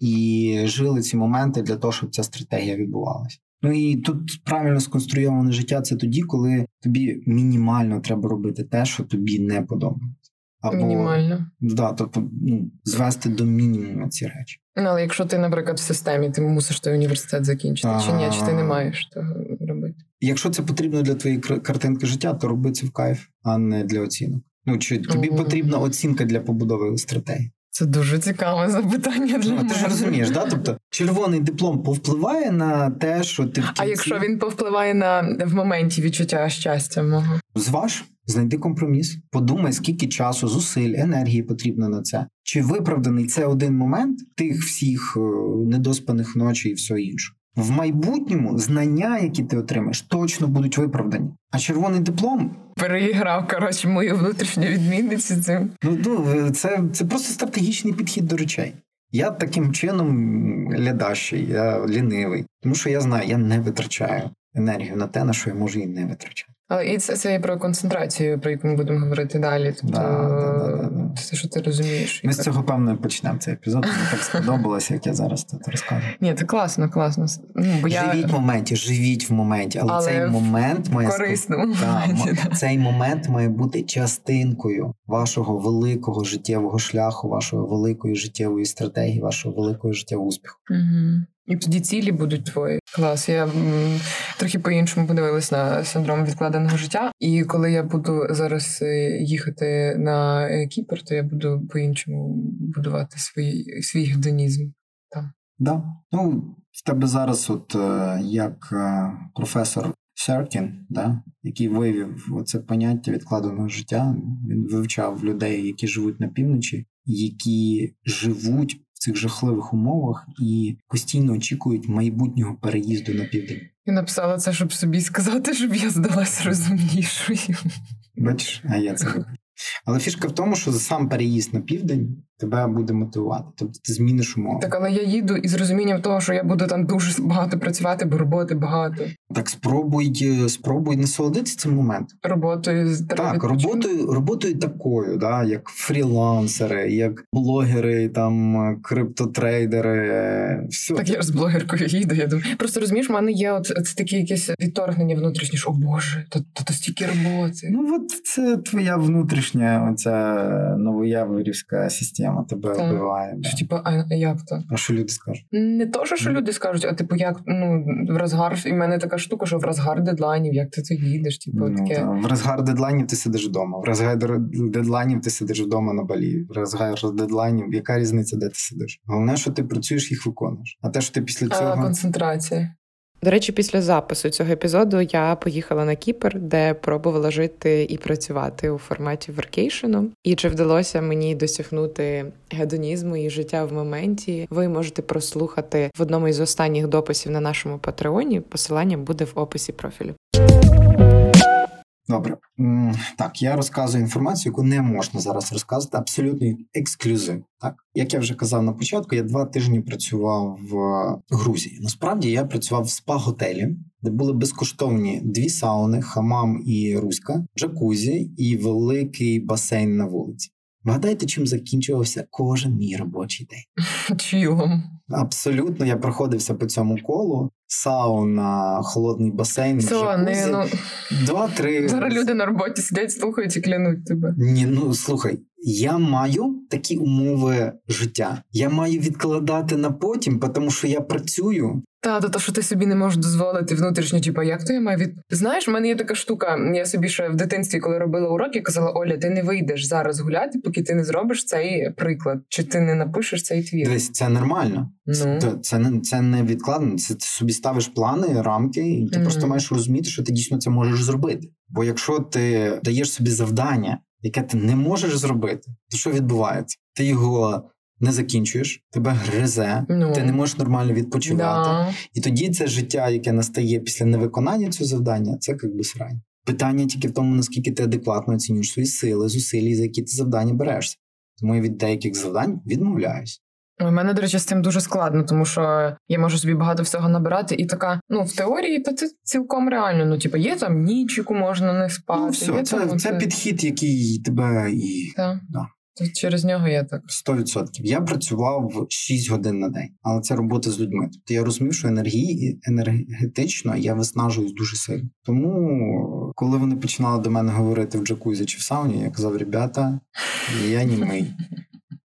і жили ці моменти для того, щоб ця стратегія відбувалася. Ну і тут правильно сконструйоване життя це тоді, коли тобі мінімально треба робити те, що тобі не подобається. Або, Мінімально. Да, тобто ну, звести до мінімуму ці речі. Ну, але якщо ти, наприклад, в системі, ти мусиш той університет закінчити, а... чи ні, чи ти не маєш того робити? Якщо це потрібно для твоєї картинки життя, то роби це в кайф, а не для оцінок. Ну чи тобі mm-hmm. потрібна оцінка для побудови стратегії? Це дуже цікаве запитання для ну, мене. Ти ж розумієш, да? Тобто червоний диплом повпливає на те, що ти в кінці... А якщо він повпливає на в моменті відчуття щастя мого? Зваж, знайди компроміс, подумай, скільки часу, зусиль, енергії потрібно на це. Чи виправданий це один момент тих всіх е, недоспаних ночей і все інше? В майбутньому знання, які ти отримаєш, точно будуть виправдані. А червоний диплом переіграв коротше мою внутрішню відмінницю. Цим ну ну це це просто стратегічний підхід до речей. Я таким чином лядащий, я лінивий, тому що я знаю, я не витрачаю енергію на те, на що я можу її не витрачати. Але і це це і про концентрацію, про яку ми будемо говорити далі. Тобто да, да, все, що ти розумієш. Ми з цього певно почнемо цей епізод. Мені так сподобалося, як я зараз тут розказую. Ні, це класно, класно. Ну, бо Живіть я... в моменті, живіть в моменті, але, але цей момент має корисному да, цей момент має бути частинкою вашого великого життєвого шляху, вашої великої життєвої стратегії, вашого великого життєвого успіху. Угу. І тоді цілі будуть твої. Клас. Я м, трохи по-іншому подивилась на синдром відкладеного життя. І коли я буду зараз е, їхати на е, Кіпр, то я буду по-іншому будувати свій свій гедонізм. Там. Да. Ну, в тебе зараз, от е, як професор Серкін, да, який вивів це поняття відкладеного життя, він вивчав людей, які живуть на півночі, які живуть в цих жахливих умовах і постійно очікують майбутнього переїзду на південь. Я написала це, щоб собі сказати, щоб я здалась розумнішою. Бачиш, а я це але фішка в тому, що за сам переїзд на південь тебе буде мотивувати. Тобто ти зміниш умови. Так, але я їду із розумінням того, що я буду там дуже багато працювати, бо роботи багато. Так спробуй е, спробуй насолодитися цим моментом. Роботою так, роботою роботою такою, да, як фрілансери, як блогери, там криптотрейдери. Все. Так я ж з блогеркою їду. Я думаю, просто розумієш, в мене є от це таке якесь відторгнення внутрішнє, що о Боже, то, то, то стільки роботи. Ну от це твоя внутрішня оця новояворівська система тебе так. вбиває. Да. Типу, а як то? А що люди скажуть? Не то, що, що люди скажуть, а типу, як ну в розгар і в мене така штука, що в розгар дедлайнів, як ти це їдеш? Типу, ну, таке. Та, в розгар дедлайнів ти сидиш вдома. В розгар дедлайнів ти сидиш вдома на балі. В розгар дедлайнів, яка різниця, де ти сидиш? Головне, що ти працюєш, їх виконуєш. А те, що ти після цього а, концентрація. До речі, після запису цього епізоду я поїхала на Кіпр, де пробувала жити і працювати у форматі веркейшену. І чи вдалося мені досягнути гедонізму і життя в моменті? Ви можете прослухати в одному із останніх дописів на нашому патреоні. Посилання буде в описі профілю. Добре, так я розказую інформацію, яку не можна зараз розказати. Абсолютний ексклюзив. Так, як я вже казав на початку, я два тижні працював в Грузії. Насправді я працював в спа-готелі, де були безкоштовні дві сауни, хамам і руська, джакузі і великий басейн на вулиці. Вгадайте, чим закінчувався кожен мій робочий день? Чілом. Абсолютно, я проходився по цьому колу. Сауна, холодний басейн, Все, ну... два-три. Зараз люди на роботі сидять, слухають і клянуть тебе. Ні, ну слухай, я маю такі умови життя. Я маю відкладати на потім, тому що я працюю. Та, то, то, що ти собі не можеш дозволити внутрішньо, типа, як то я маю від. Знаєш, в мене є така штука. Я собі ще в дитинстві, коли робила уроки, казала: Оля, ти не вийдеш зараз гуляти, поки ти не зробиш цей приклад, чи ти не напишеш цей твір. Дивись, це нормально. Ну. Це, це не це не відкладено. Це ти собі ставиш плани, рамки, і ти mm-hmm. просто маєш розуміти, що ти дійсно це можеш зробити. Бо якщо ти даєш собі завдання, яке ти не можеш зробити, то що відбувається? Ти його не закінчуєш, тебе гризе, ну, ти не можеш нормально відпочивати. Да. І тоді це життя, яке настає після невиконання цього завдання, це як би срань. Питання тільки в тому, наскільки ти адекватно оцінюєш свої сили, зусилля, за які ти завдання берешся. Тому я від деяких завдань відмовляюсь. У мене, до речі, з тим дуже складно, тому що я можу собі багато всього набирати, і така, ну в теорії, то це цілком реально. Ну, типу, є там нічіку, можна не спати. Ну, все, є це, там, це підхід, який тебе і так. Да. Через нього я так 100%. Я працював 6 годин на день, але це робота з людьми. Тобто я розумів, що енергії енергетично я виснажуюсь дуже сильно. Тому, коли вони починали до мене говорити в джакузі чи в сауні, я казав: ребята, я німий.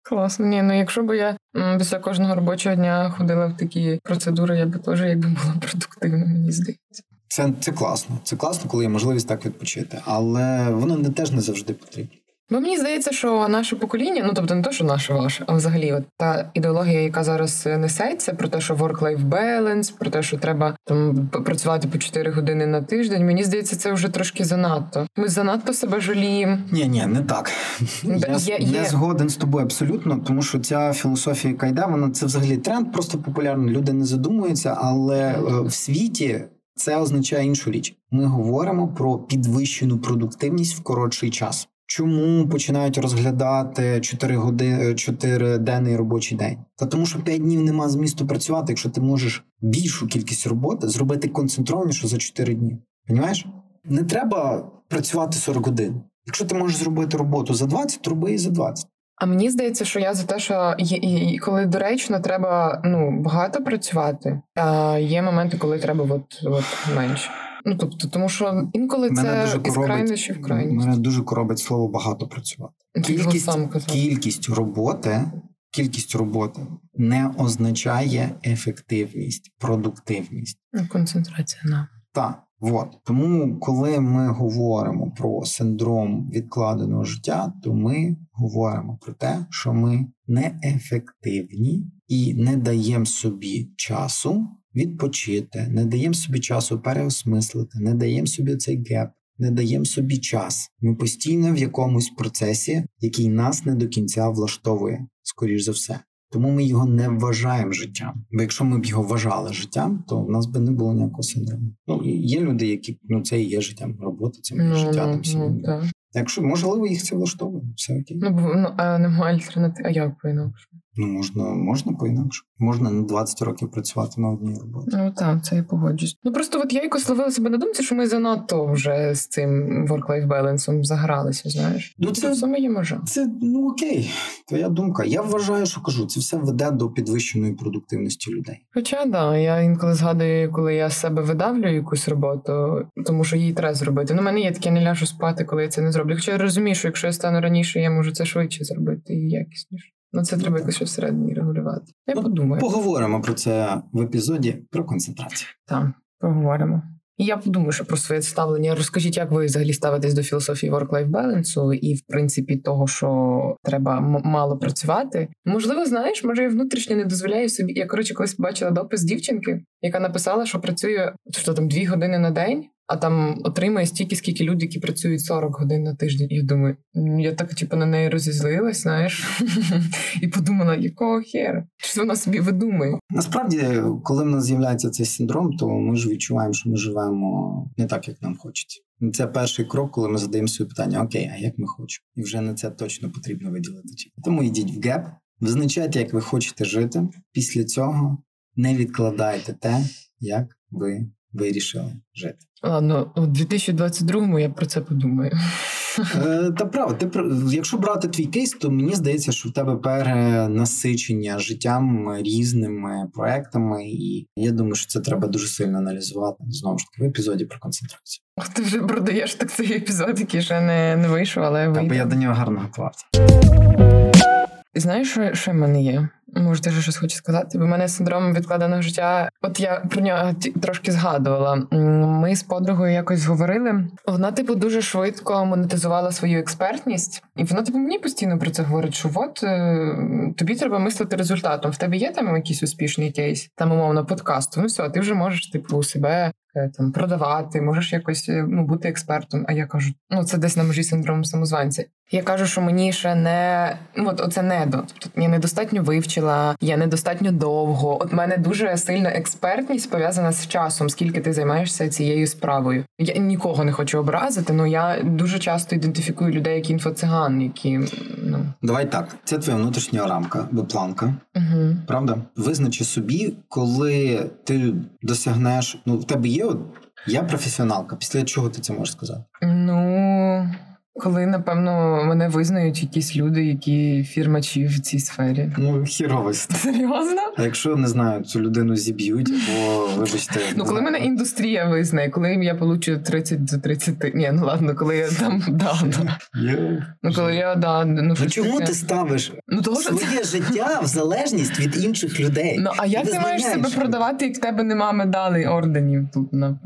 Класно. Ні, ну якщо б я після кожного робочого дня ходила в такі процедури, я би теж якби була продуктивна, мені здається. Це це класно. Це класно, коли є можливість так відпочити, але воно не теж не завжди потрібно. Бо мені здається, що наше покоління, ну тобто не то, що наше ваше, а взагалі, от та ідеологія, яка зараз несеться, про те, що work-life balance, про те, що треба там працювати по 4 години на тиждень. Мені здається, це вже трошки занадто. Ми занадто себе жаліємо. Ні, ні, не так. Я є, є. не згоден з тобою абсолютно, тому що ця філософія, яка йде, вона це взагалі тренд, просто популярний. Люди не задумуються, але е, в світі. Це означає іншу річ. Ми говоримо про підвищену продуктивність в коротший час. Чому починають розглядати 4 години 4 денний робочий день? Та тому, що 5 днів нема змісту працювати, якщо ти можеш більшу кількість роботи зробити концентрованіше за 4 дні. Понімаєш? Не треба працювати 40 годин. Якщо ти можеш зробити роботу за 20, то роби і за 20. А мені здається, що я за те, що є, коли доречно треба ну багато працювати, а є моменти, коли треба от, от менше. Ну тобто, тому що інколи мене це дуже із крайнощів в крайність. Мене дуже коробить слово багато працювати. Кількість, кількість роботи кількість роботи не означає ефективність, продуктивність. Концентрація на так. От. Тому, коли ми говоримо про синдром відкладеного життя, то ми говоримо про те, що ми неефективні і не даємо собі часу відпочити, не даємо собі часу переосмислити, не даємо собі цей геп, не даємо собі час. Ми постійно в якомусь процесі, який нас не до кінця влаштовує, скоріш за все. Тому ми його не вважаємо життям. Бо якщо ми б його вважали життям, то в нас би не було ніякого синдрому. Ну є люди, які ну це і є життям, робота це ну, життя там всі. Якщо можливо, їх це влаштовує, все окей. Ну ну а немає альтернативи, а як по інакше? Ну, можна можна по-інакше. Можна на 20 років працювати на одній роботі. Ну так, це я погоджусь. Ну просто от я якось ловила себе на думці, що ми занадто вже з цим work-life балансом загралися. Знаєш, ну це саме є межа. Це ну окей, твоя думка. Я вважаю, що кажу, це все веде до підвищеної продуктивності людей. Хоча да, я інколи згадую, коли я з себе видавлю якусь роботу, тому що її треба зробити. Ну, мене є таке не ляжу спати, коли я це не зроблю. Хоча я розумію, що якщо я стану раніше, я можу це швидше зробити і якісніше. Ну, це треба якось всередині регулювати. Я ну, подумаю. Поговоримо про це в епізоді про концентрацію. Так, поговоримо. І я подумаю, що про своє ставлення. Розкажіть, як ви взагалі ставитесь до філософії work-life balance і, в принципі, того, що треба м- мало працювати. Можливо, знаєш, може я внутрішньо не дозволяю собі. Я коротше колись побачила допис дівчинки, яка написала, що працює що там дві години на день а там отримує стільки, скільки люди, які працюють 40 годин на тиждень. Я думаю, я так типу, на неї розізлилась, знаєш, і подумала, якого хера? Що вона собі видумує? Насправді, коли в нас з'являється цей синдром, то ми ж відчуваємо, що ми живемо не так, як нам хочеться. Це перший крок, коли ми задаємо собі питання: Окей, а як ми хочемо? І вже на це точно потрібно виділити час. Тому йдіть в геп, визначайте, як ви хочете жити. Після цього не відкладайте те, як ви вирішили жити. Ладно, у 2022-му я про це подумаю. Е, та правда, ти якщо брати твій кейс, то мені здається, що в тебе перенасичення життям різними проектами, і я думаю, що це треба дуже сильно аналізувати знову ж таки в епізоді про концентрацію. Ти вже продаєш так цей епізод, який ще не не вийшов, але вийде. бо я до нього гарно готувався. Знаєш, що, що в мене є? Може, ти щось хочеш сказати? Бо в мене синдром відкладеного життя. От я про нього трошки згадувала. Ми з подругою якось говорили. Вона, типу, дуже швидко монетизувала свою експертність, і вона типу мені постійно про це говорить: що от е, тобі треба мислити результатом. В тебе є там якийсь успішний кейс, там умовно подкасту. Ну все, ти вже можеш типу себе Е, там продавати, можеш якось е, ну, бути експертом. А я кажу, ну це десь на межі синдрому самозванця. Я кажу, що мені ще не ну, от оце недо. Тобто я недостатньо вивчила, я недостатньо довго. От мене дуже сильна експертність пов'язана з часом, скільки ти займаєшся цією справою. Я нікого не хочу образити, але я дуже часто ідентифікую людей як інфоциган, які ну давай так. Це твоя внутрішня рамка, бо планка. Угу. Правда, визначи собі, коли ти досягнеш. Ну в тебе є я професіоналка. Після чого ти це можеш сказати? Ну коли напевно мене визнають якісь люди, які фірмачі в цій сфері. Ну хірово. Серйозно? А якщо не знаю, цю людину зіб'ють, бо вибачте. Ну коли мене індустрія визнає, коли я получу 30 до 30, Ні, ну ладно, коли я там да. Ну коли я да ну, ну чому ти ставиш ну, того, своє життя в залежність від інших людей? Ну а як ти маєш себе продавати, як в тебе нема медалей орденів тут на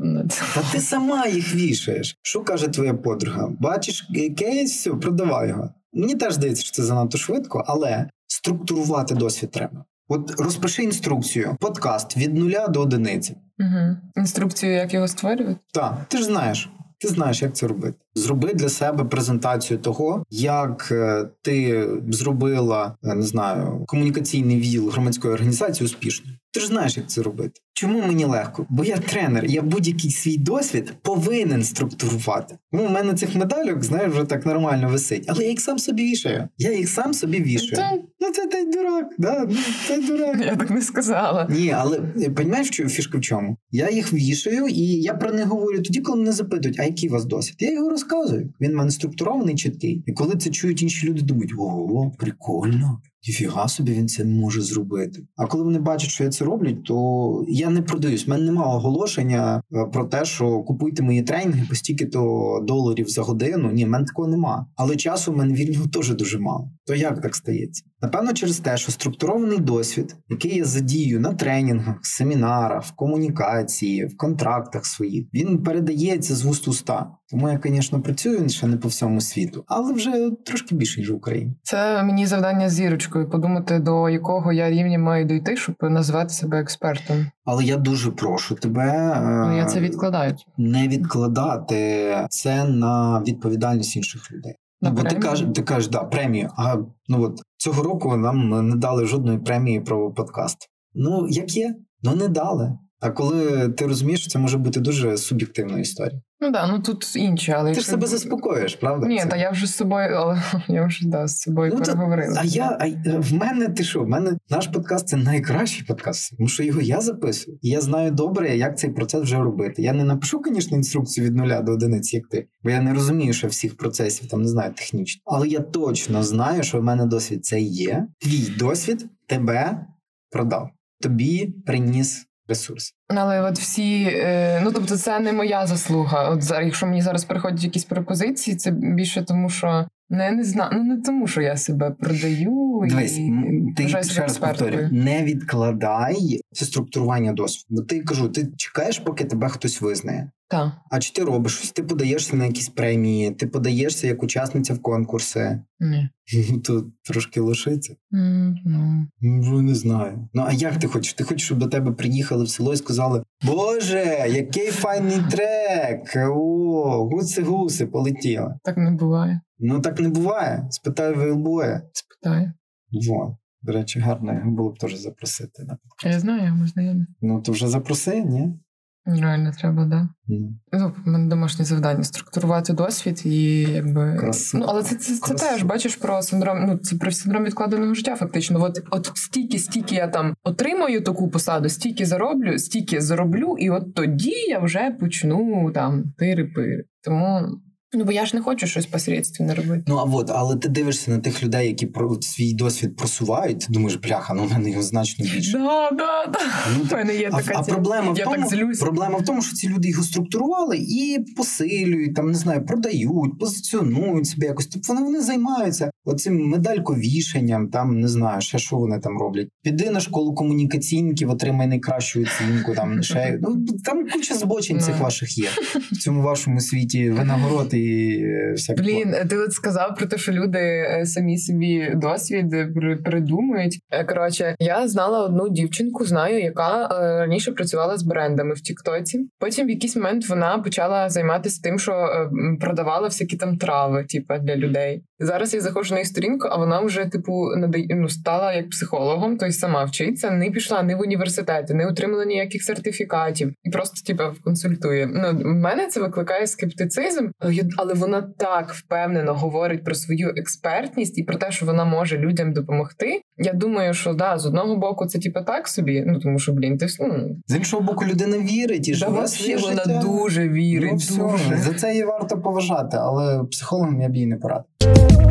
Та ти сама їх вішаєш. Що каже твоя подруга? Бачиш кейс, все, продавай його. Мені теж здається, що це занадто швидко, але структурувати досвід треба. От розпиши інструкцію, подкаст від нуля до одиниці. Угу. Інструкцію, як його створювати? Так, ти ж знаєш. Ти знаєш, як це робити. Зроби для себе презентацію того, як е, ти зробила е, не знаю комунікаційний віл громадської організації успішно. Ти ж знаєш, як це робити. Чому мені легко? Бо я тренер, я будь-який свій досвід повинен структурувати. Ну, у мене цих медальок, знаєш, вже так нормально висить, але я їх сам собі вішаю. Я їх сам собі вішаю. Це... Ну це той дурак, да, ну, це дурак. Я так не сказала. Ні, але розумієш, що фішка в чому? Я їх вішаю, і я про них говорю тоді, коли мене запитують, а який у вас досвід? Я його розказую. Він в мене структурований, чіткий. І коли це чують інші люди, думають, ого, прикольно. Ніфіга собі він це може зробити. А коли вони бачать, що я це роблю, то я не продаюсь. У мене немає оголошення е, про те, що купуйте мої тренінги по стільки-то доларів за годину. Ні, в мене такого нема. Але часу в мене вільного теж дуже мало. То як так стається? Напевно, через те, що структурований досвід, який я задію на тренінгах, семінарах, в комунікації, в контрактах своїх, він передається з вуст уста. Тому я, звісно, працюю ще не по всьому світу, але вже трошки більше ніж в Україні. Це мені завдання з зірочкою подумати, до якого я рівня маю дійти, щоб назвати себе експертом. Але я дуже прошу тебе ну, я це відкладаю. не відкладати це на відповідальність інших людей. На Бо ти кажеш, ти кажеш, да, премію. А ну от цього року нам не дали жодної премії про подкаст. Ну як є? Ну не дали. А коли ти розумієш, це може бути дуже суб'єктивна історія. Ну да, ну тут інше, але ти якщо... ж себе заспокоїш, правда? Ні, та я вже з собою, але я вже да, з собою ну, переговорила. А я а в мене ти що? В мене наш подкаст це найкращий подкаст, тому що його я записую, і я знаю добре, як цей процес вже робити. Я не напишу, звісно, інструкцію від нуля до одиниці, як ти, бо я не розумію, що всіх процесів там не знаю технічно. Але я точно знаю, що в мене досвід це є. Твій досвід тебе продав, тобі приніс ресурс. Але от всі, е, ну тобто, це не моя заслуга. От зараз, якщо мені зараз приходять якісь пропозиції, це більше тому, що ну, я не знаю. Ну не тому, що я себе продаю Дивись, і ти ще раз повторюю, не відкладай це структурування досвіду. Ти кажу, ти чекаєш, поки тебе хтось визнає. Так. А чи ти робиш щось? Ти подаєшся на якісь премії, ти подаєшся як учасниця в конкурси. Ні. Ну, то трошки лишиться. Mm, no. Ну, не знаю. Ну, а як ти хочеш? Ти хочеш, щоб до тебе приїхали в село і сказали: Боже, який файний трек! О, гуси-гуси полетіли. Так не буває. Ну так не буває. Спитай Вейлбоя. Спитаю. Вот. До речі, гарно його було б теж запросити. Я знаю, ми знайомі. Ну, то вже запроси, ні? Реально треба, да. Mm. Ну, в мене домашнє завдання структурувати досвід і якби. Красиво. Ну, але це це, це теж бачиш про синдром. Ну, це про синдром відкладеного життя, фактично. От от стільки, стільки я там отримаю таку посаду, стільки зароблю, стільки зароблю, і от тоді я вже почну там тири-пири. Тому Ну, бо я ж не хочу щось посередственно робити. Ну а от, але ти дивишся на тих людей, які про свій досвід просувають. Ти думаєш, бляха, ну в мене його значно більше. Да, да, да. Ну, так, мене є а, така а проблема я в тому, так проблема в тому, що ці люди його структурували і посилюють, там не знаю, продають, позиціонують себе якось. Тобто вони вони займаються оцим медальковішенням, там не знаю, ще що вони там роблять. Піди на школу комунікаційників, отримай найкращу оцінку. Там ще ну там куча збочень цих ваших є в цьому вашому світі винагороди і всяке. Блін, ти от сказав про те, що люди е, самі собі досвід придумують. Е, коротше, я знала одну дівчинку, знаю, яка е, раніше працювала з брендами в Тіктоці. Потім в якийсь момент вона почала займатися тим, що продавала всякі там трави, типу, для людей. Зараз я заходжу на її сторінку, а вона вже типу надає, ну, стала як психологом, тобто сама вчиться, не пішла ні в університети, не отримала ніяких сертифікатів і просто типу, консультує. Ну в мене це викликає скептицизм, але вона так впевнено говорить про свою експертність і про те, що вона може людям допомогти. Я думаю, що да, з одного боку, це типу так собі. Ну тому що блін, ти ну з іншого боку, людина вірить і живе своє вона життя. дуже вірить. Ну, дуже. За це її варто поважати, але психологом я б їй не порадив.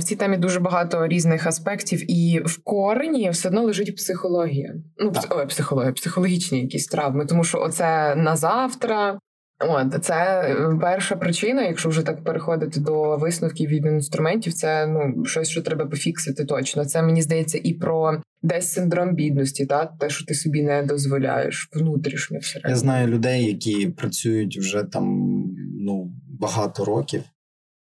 В цій темі дуже багато різних аспектів, і в корені все одно лежить психологія. Ну ой, психологія, психологічні якісь травми, тому що оце на завтра. От це е, перша причина, якщо вже так переходити до висновків від інструментів, це ну щось, що треба пофіксити точно. Це мені здається і про десь синдром бідності, та те, що ти собі не дозволяєш внутрішньо все. Я знаю людей, які працюють вже там ну багато років.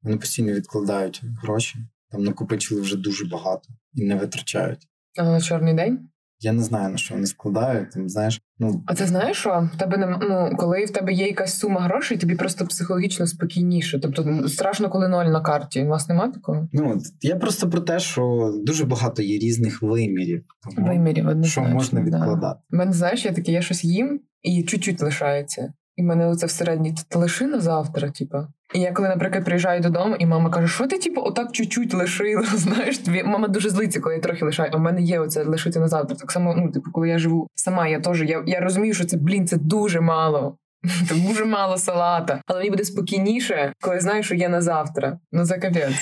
Вони постійно відкладають гроші, там накопичили вже дуже багато і не витрачають. А на чорний день? Я не знаю на що вони складають. Там знаєш, ну а це знаєш, що в тебе не ну, коли в тебе є якась сума грошей, тобі просто психологічно спокійніше. Тобто страшно, коли ноль на карті. У вас немає такого? Ну я просто про те, що дуже багато є різних вимірів. Того, вимірів однозначно, що можна відкладати. У Мене знаєш, я таке, я щось їм і чуть-чуть лишається. І мене оце всередині ти лиши на завтра, типа. І я коли, наприклад, приїжджаю додому, і мама каже, що ти, типу, отак чуть-чуть лишила. Знаєш, тобі мама дуже злиться, коли я трохи лишаю. А в мене є оце лишити на завтра. Так само, ну, типу, коли я живу сама, я теж я я розумію, що це блін, це дуже мало. Це дуже мало салата. Але мені буде спокійніше, коли знаю, що є на завтра. Ну це капець.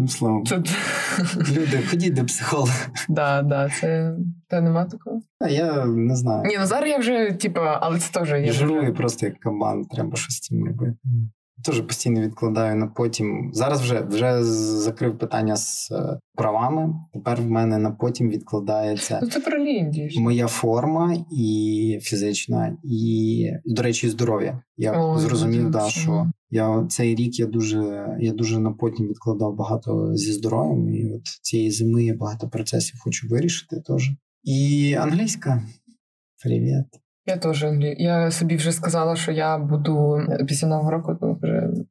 Ну, слава Тут... Люди, ходіть до психолога. Да, да, це Та нема такого. А я не знаю. Ні, ну зараз я вже, типу, але це теж є. Жирую просто як кабан, треба щось з цим робити. Теж постійно відкладаю на потім. Зараз вже вже закрив питання з е, правами. Тепер в мене на потім відкладається ну, це про моя форма і фізична, і, до речі, здоров'я. Я О, зрозумів, да, що я цей рік я дуже я дуже на потім відкладав багато зі здоров'ям. І от цієї зими я багато процесів хочу вирішити теж. І англійська. Привіт. Я теж Англі. Я собі вже сказала, що я буду після нового року ну, вже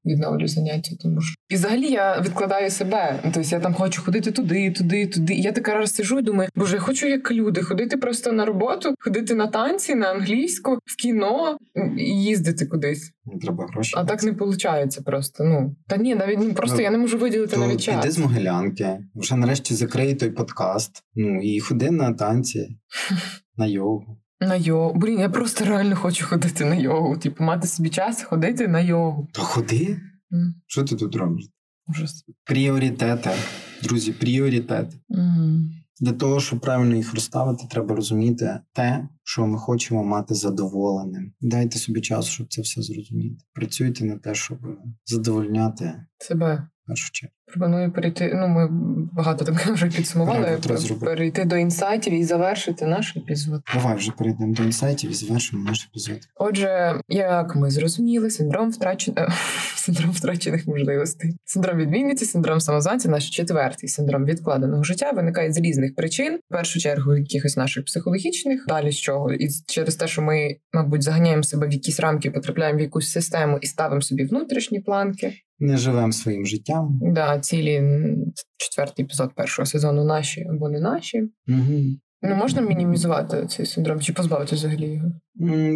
відновлю заняття. Тому що і взагалі я відкладаю себе. Тобто я там хочу ходити туди, туди, туди. І я така раз сижу і думаю, боже, я хочу як люди ходити просто на роботу, ходити на танці, на англійську, в кіно і їздити кудись. Не треба гроші. А так не виходить просто. Ну та ні, навіть ну просто ну, я не можу виділити то навіть час. Іди з Могилянки, вже нарешті закрий той подкаст. Ну і ходи на танці, на йогу. На йогу. Блін, я просто реально хочу ходити на йогу. Типу, мати собі час ходити на йогу. Та ходи. Mm. Що ти тут робиш? Ужас. Пріоритети. Друзі, пріоритети. Mm. Для того, щоб правильно їх розставити, треба розуміти те, що ми хочемо мати задоволеним. Дайте собі час, щоб це все зрозуміти. Працюйте на те, щоб задовольняти себе першу чергу. Пропоную перейти. Ну, ми багато так вже підсумували. Перейти до інсайтів і завершити наш епізод. Давай вже перейдемо до інсайтів і завершимо наш епізод. Отже, як ми зрозуміли, синдром втрачених синдром втрачених можливостей, синдром відмінниці, синдром самозванця, наш четвертий синдром відкладеного життя виникає з різних причин. В першу чергу, якихось наших психологічних, далі з чого, і через те, що ми, мабуть, заганяємо себе в якісь рамки, потрапляємо в якусь систему і ставимо собі внутрішні планки. Не живемо своїм життям. Да, цілі четвертий епізод першого сезону наші або не наші. Угу. Ну, можна мінімізувати цей синдром чи позбавити взагалі його?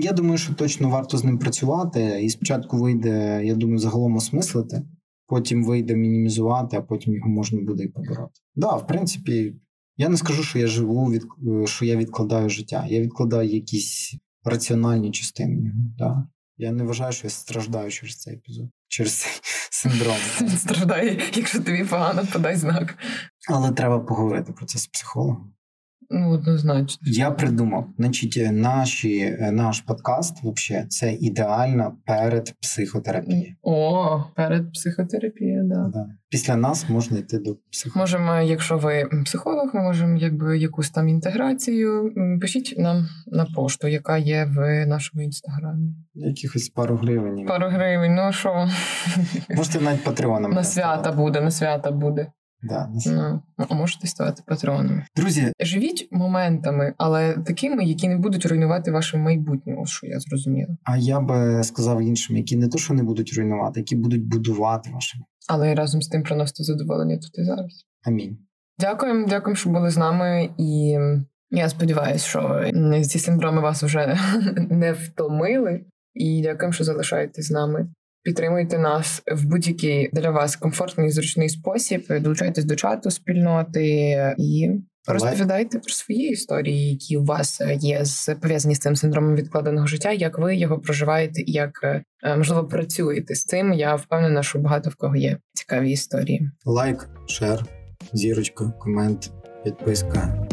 Я думаю, що точно варто з ним працювати. І спочатку вийде, я думаю, загалом осмислити, потім вийде мінімізувати, а потім його можна буде і побороти. Да, в принципі, я не скажу, що я живу від що я відкладаю життя. Я відкладаю якісь раціональні частини. Да? Я не вважаю, що я страждаю через цей епізод, через цей синдром. Страждає, якщо тобі погано, подай знак. Але треба поговорити про це з психологом. Ну, однозначно. Я придумав, значить, наші, наш подкаст вообще це ідеально перед психотерапією. О, перед психотерапією, да. да. Після нас можна йти до психолога. Можемо, якщо ви психолог, ми можемо якби якусь там інтеграцію. Пишіть нам на пошту, яка є в нашому інстаграмі. Якихось пару гривень. Пару гривень, ну що? Можете навіть патреоном. На свята буде, на свята буде. Да, ну, а можете ставати патронами. Друзі, живіть моментами, але такими, які не будуть руйнувати ваше майбутнє, що я зрозуміла. А я би сказав іншим, які не то, що не будуть руйнувати, які будуть будувати ваше. Але разом з тим приносити задоволення тут і зараз. Амінь. Дякуємо, дякуємо, що були з нами, і я сподіваюся, що ці синдроми вас вже не втомили. І дякуємо, що залишаєтесь з нами. Підтримуйте нас в будь-який для вас комфортний і зручний спосіб. Долучайтесь до чату спільноти і розповідайте про свої історії, які у вас є з пов'язані з цим синдромом відкладеного життя. Як ви його проживаєте, і як е, можливо працюєте з цим? Я впевнена, що багато в кого є цікаві історії. Лайк, шер, зірочка, комент, підписка.